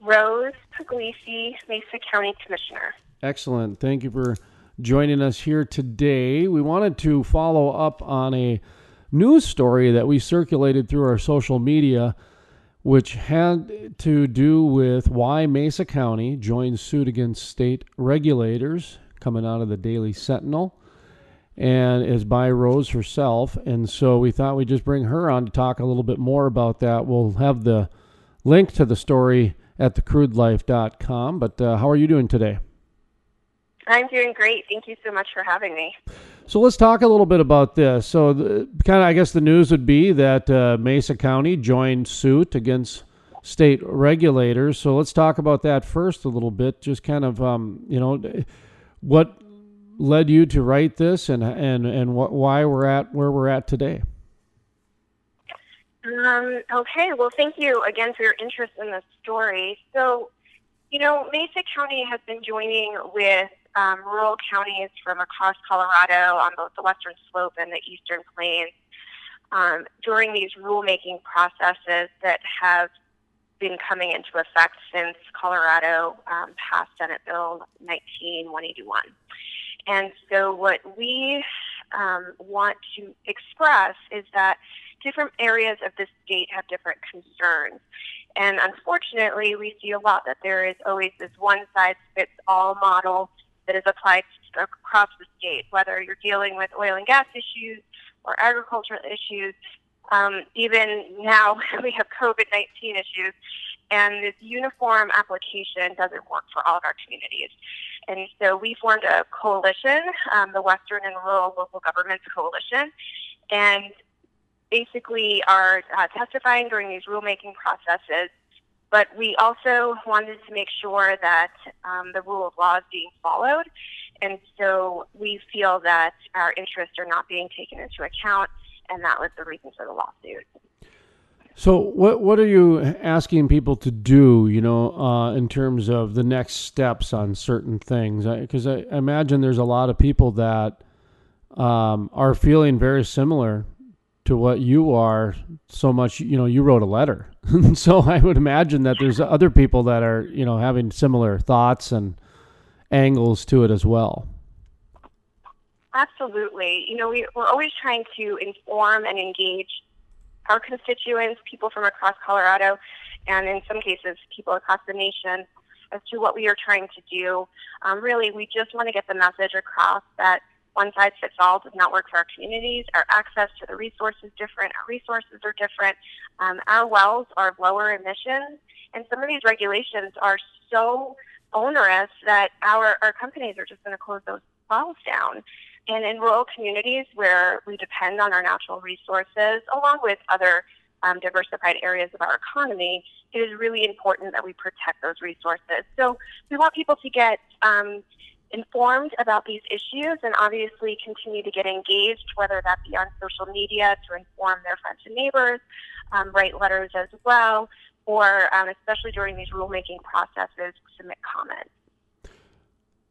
Rose Pugliese, Mesa County Commissioner. Excellent. Thank you for joining us here today. We wanted to follow up on a news story that we circulated through our social media, which had to do with why Mesa County joined suit against state regulators coming out of the Daily Sentinel and is by Rose herself. And so we thought we'd just bring her on to talk a little bit more about that. We'll have the link to the story at thecrudelife.com. But uh, how are you doing today? I'm doing great. Thank you so much for having me. So let's talk a little bit about this. So, kind of, I guess the news would be that uh, Mesa County joined suit against state regulators. So let's talk about that first a little bit. Just kind of, um, you know, what led you to write this, and and and what, why we're at where we're at today. Um, okay. Well, thank you again for your interest in this story. So, you know, Mesa County has been joining with um, rural counties from across Colorado on both the western slope and the eastern plains um, during these rulemaking processes that have been coming into effect since Colorado um, passed Senate Bill 19181. And so, what we um, want to express is that different areas of the state have different concerns. And unfortunately, we see a lot that there is always this one size fits all model that is applied across the state, whether you're dealing with oil and gas issues or agricultural issues. Um, even now, we have COVID 19 issues, and this uniform application doesn't work for all of our communities. And so we formed a coalition, um, the Western and Rural Local Governments Coalition, and basically are uh, testifying during these rulemaking processes. But we also wanted to make sure that um, the rule of law is being followed. And so we feel that our interests are not being taken into account, and that was the reason for the lawsuit. So, what what are you asking people to do? You know, uh, in terms of the next steps on certain things, because I, I, imagine there's a lot of people that um, are feeling very similar to what you are so much you know you wrote a letter. So i would imagine that there's other people that are you know having similar thoughts and angles to it as well. Absolutely. You know we, we're always trying to inform and engage our constituents people from across colorado and in some cases people across the nation as to what we are trying to do. Um, really we just want to get the message across that one size fits all does not work for our communities. Our access to the resources is different. Our resources are different. Um, our wells are lower emissions, and some of these regulations are so onerous that our, our companies are just going to close those wells down. And in rural communities where we depend on our natural resources, along with other um, diversified areas of our economy, it is really important that we protect those resources. So we want people to get um, informed about these issues and obviously continue to get engaged, whether that be on social media to inform their friends and neighbors, um, write letters as well, or um, especially during these rulemaking processes, submit comments.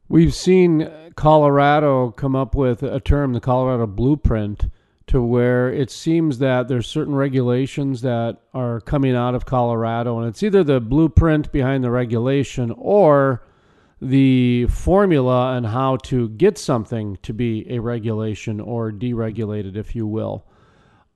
We've seen Colorado come up with a term, the Colorado Blueprint, to where it seems that there's certain regulations that are coming out of Colorado, and it's either the blueprint behind the regulation or the formula on how to get something to be a regulation or deregulated, if you will.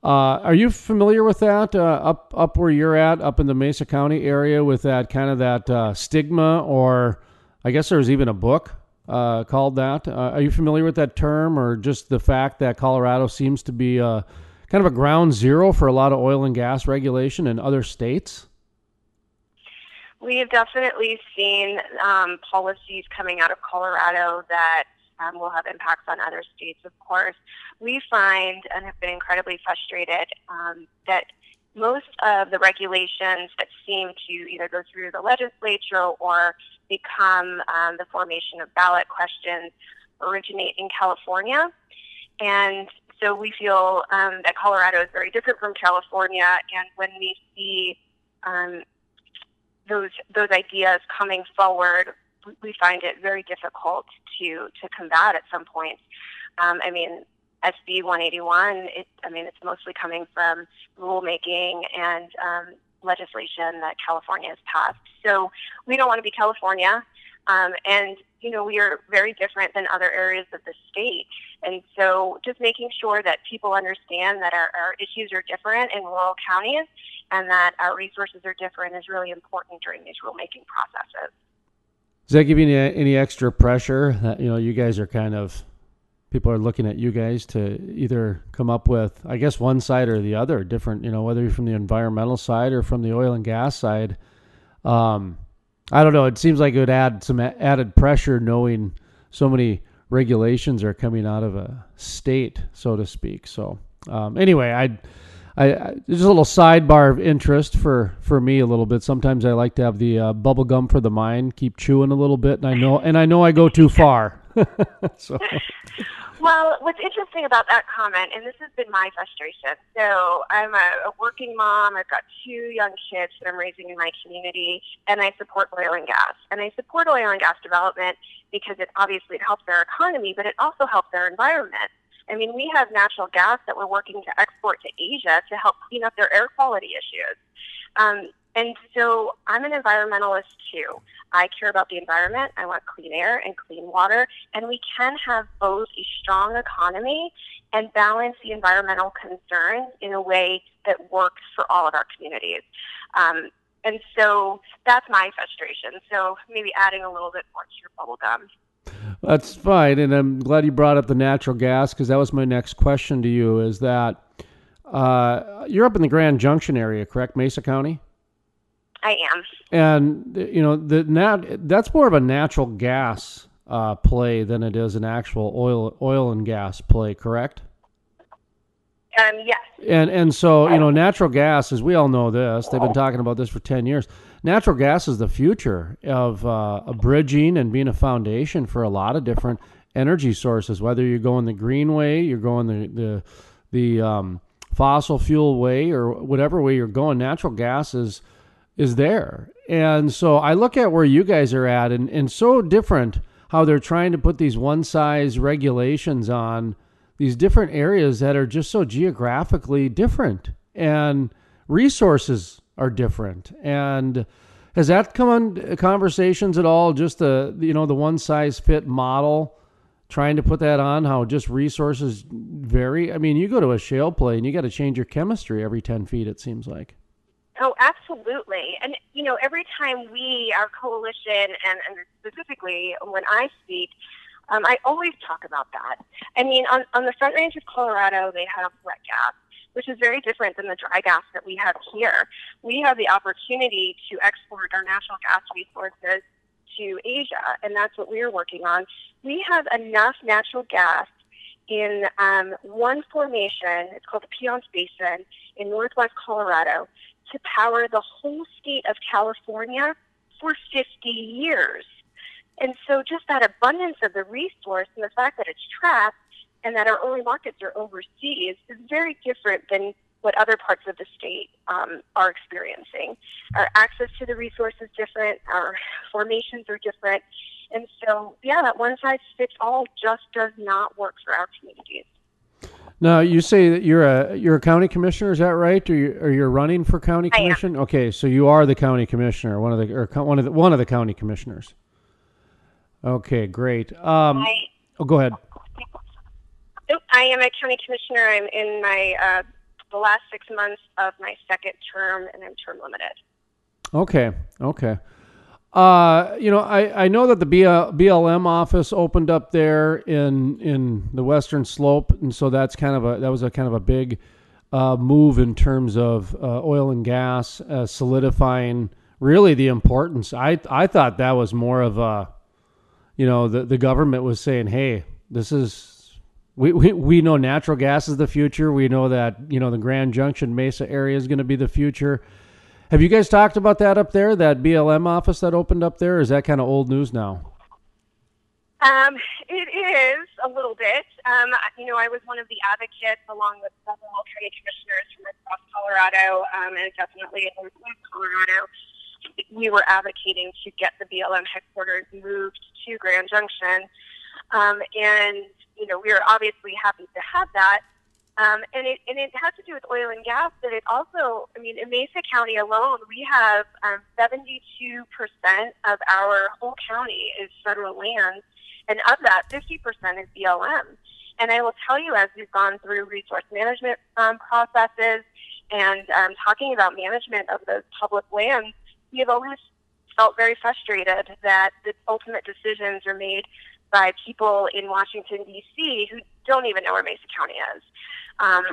Uh, are you familiar with that uh, up up where you're at, up in the Mesa County area, with that kind of that uh, stigma, or I guess there's even a book uh, called that. Uh, are you familiar with that term, or just the fact that Colorado seems to be uh, kind of a ground zero for a lot of oil and gas regulation in other states? We have definitely seen um, policies coming out of Colorado that um, will have impacts on other states, of course. We find and have been incredibly frustrated um, that most of the regulations that seem to either go through the legislature or become um, the formation of ballot questions originate in California. And so we feel um, that Colorado is very different from California. And when we see um, those those ideas coming forward, we find it very difficult to to combat at some point. Um, I mean, SB 181. It, I mean, it's mostly coming from rulemaking and um, legislation that California has passed. So we don't want to be California. Um, and, you know, we are very different than other areas of the state. And so just making sure that people understand that our, our issues are different in rural counties and that our resources are different is really important during these rulemaking processes. Does that give you any, any extra pressure that, you know, you guys are kind of people are looking at you guys to either come up with, I guess, one side or the other, different, you know, whether you're from the environmental side or from the oil and gas side. Um, I don't know. It seems like it would add some added pressure knowing so many regulations are coming out of a state, so to speak. So um, anyway, I, I, just a little sidebar of interest for for me a little bit. Sometimes I like to have the uh, bubble gum for the mind, keep chewing a little bit, and I know and I know I go too far. so. Well, what's interesting about that comment, and this has been my frustration. So I'm a, a working mom. I've got two young kids that I'm raising in my community, and I support oil and gas. And I support oil and gas development because it obviously it helps their economy, but it also helps their environment. I mean, we have natural gas that we're working to export to Asia to help clean up their air quality issues. Um, and so I'm an environmentalist too. I care about the environment. I want clean air and clean water. And we can have both a strong economy and balance the environmental concerns in a way that works for all of our communities. Um, and so that's my frustration. So maybe adding a little bit more to your bubble gum. That's fine, and I'm glad you brought up the natural gas because that was my next question to you. Is that uh, you're up in the Grand Junction area, correct, Mesa County? I am. And you know the nat- that's more of a natural gas uh, play than it is an actual oil oil and gas play, correct? Um, yes. And and so you know natural gas, as we all know this, they've been talking about this for ten years. Natural gas is the future of uh, a bridging and being a foundation for a lot of different energy sources. Whether you're going the green way, you're going the the the um, fossil fuel way, or whatever way you're going, natural gas is is there. And so I look at where you guys are at and, and so different how they're trying to put these one size regulations on these different areas that are just so geographically different and resources are different. And has that come on uh, conversations at all? Just the you know the one size fit model, trying to put that on how just resources vary. I mean, you go to a shale play and you got to change your chemistry every ten feet. It seems like. Oh, absolutely. And, you know, every time we, our coalition, and, and specifically when I speak, um, I always talk about that. I mean, on, on the Front Range of Colorado, they have wet gas, which is very different than the dry gas that we have here. We have the opportunity to export our natural gas resources to Asia, and that's what we're working on. We have enough natural gas in um, one formation, it's called the Piceance Basin in northwest Colorado, to power the whole state of California for 50 years. And so just that abundance of the resource and the fact that it's trapped and that our only markets are overseas is very different than what other parts of the state um, are experiencing. Our access to the resource is different, our formations are different. And so, yeah, that one size fits all just does not work for our communities. Now you say that you're a you're a county commissioner. Is that right? Or you are you running for county commission? Okay, so you are the county commissioner, one of the or one of the one of the county commissioners. Okay, great. Um, I, oh, go ahead. I am a county commissioner. I'm in my uh, the last six months of my second term, and I'm term limited. Okay. Okay. Uh, you know, I, I know that the BL, BLM office opened up there in in the Western Slope, and so that's kind of a that was a kind of a big uh, move in terms of uh, oil and gas uh, solidifying really the importance. I I thought that was more of a, you know, the the government was saying, hey, this is we, we, we know natural gas is the future. We know that you know the Grand Junction Mesa area is going to be the future have you guys talked about that up there? That BLM office that opened up there? Is that kind of old news now? Um, it is a little bit. Um, you know, I was one of the advocates along with several county commissioners from across Colorado, um, and definitely in Colorado. We were advocating to get the BLM headquarters moved to Grand Junction. Um, and, you know, we are obviously happy to have that. Um, and it and it has to do with oil and gas, but it also, I mean, in Mesa County alone, we have um, 72 percent of our whole county is federal land, and of that, 50 percent is BLM. And I will tell you, as we've gone through resource management um, processes and um, talking about management of those public lands, we have always felt very frustrated that the ultimate decisions are made by people in Washington, D.C., who don't even know where Mesa County is. Um.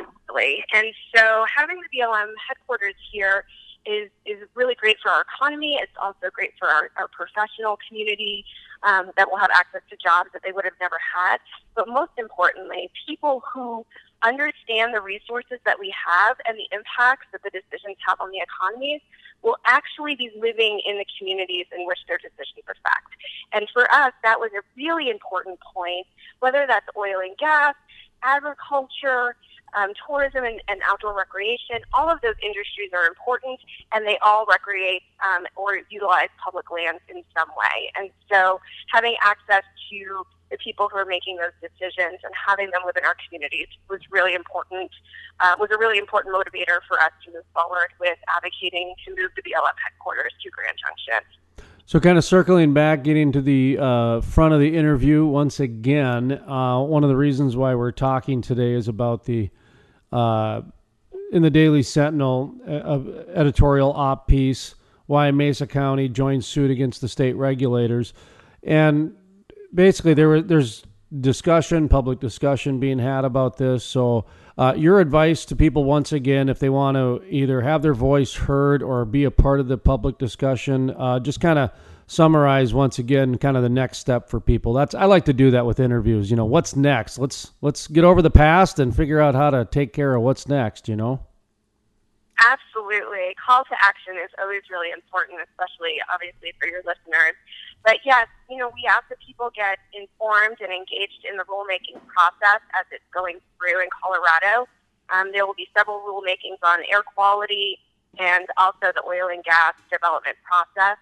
And so having the BLM headquarters here is, is really great for our economy. It's also great for our, our professional community um, that will have access to jobs that they would have never had. But most importantly, people who understand the resources that we have and the impacts that the decisions have on the economies will actually be living in the communities in which their decisions affect. And for us, that was a really important point, whether that's oil and gas, agriculture, um, tourism and, and, outdoor recreation, all of those industries are important and they all recreate um, or utilize public lands in some way. And so having access to the people who are making those decisions and having them within our communities was really important, uh, was a really important motivator for us to move forward with advocating to move the BLM headquarters to Grand Junction. So, kind of circling back, getting to the uh, front of the interview once again, uh, one of the reasons why we're talking today is about the uh, in the Daily Sentinel uh, editorial op piece why Mesa County joined suit against the state regulators, and basically there were there's discussion, public discussion being had about this. So, uh, your advice to people once again, if they want to either have their voice heard or be a part of the public discussion, uh, just kind of summarize once again kind of the next step for people. That's i like to do that with interviews you know what's next? Let's let's get over the past and figure out how to take care of what's next you know? Absolutely. Call to action is always really important especially obviously for your listeners. But yes you know we ask that people get informed and engaged in the rulemaking process as it's going through in colorado. Um, there will be several rulemakings on air quality and also the oil and gas development process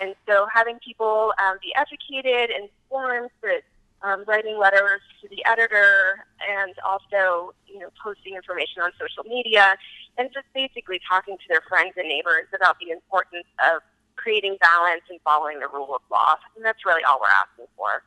and so having people um, be educated, and informed, that um, writing letters to the editor, and also you know posting information on social media, and just basically talking to their friends and neighbors about the importance of creating balance and following the rule of law. And that's really all we're asking for.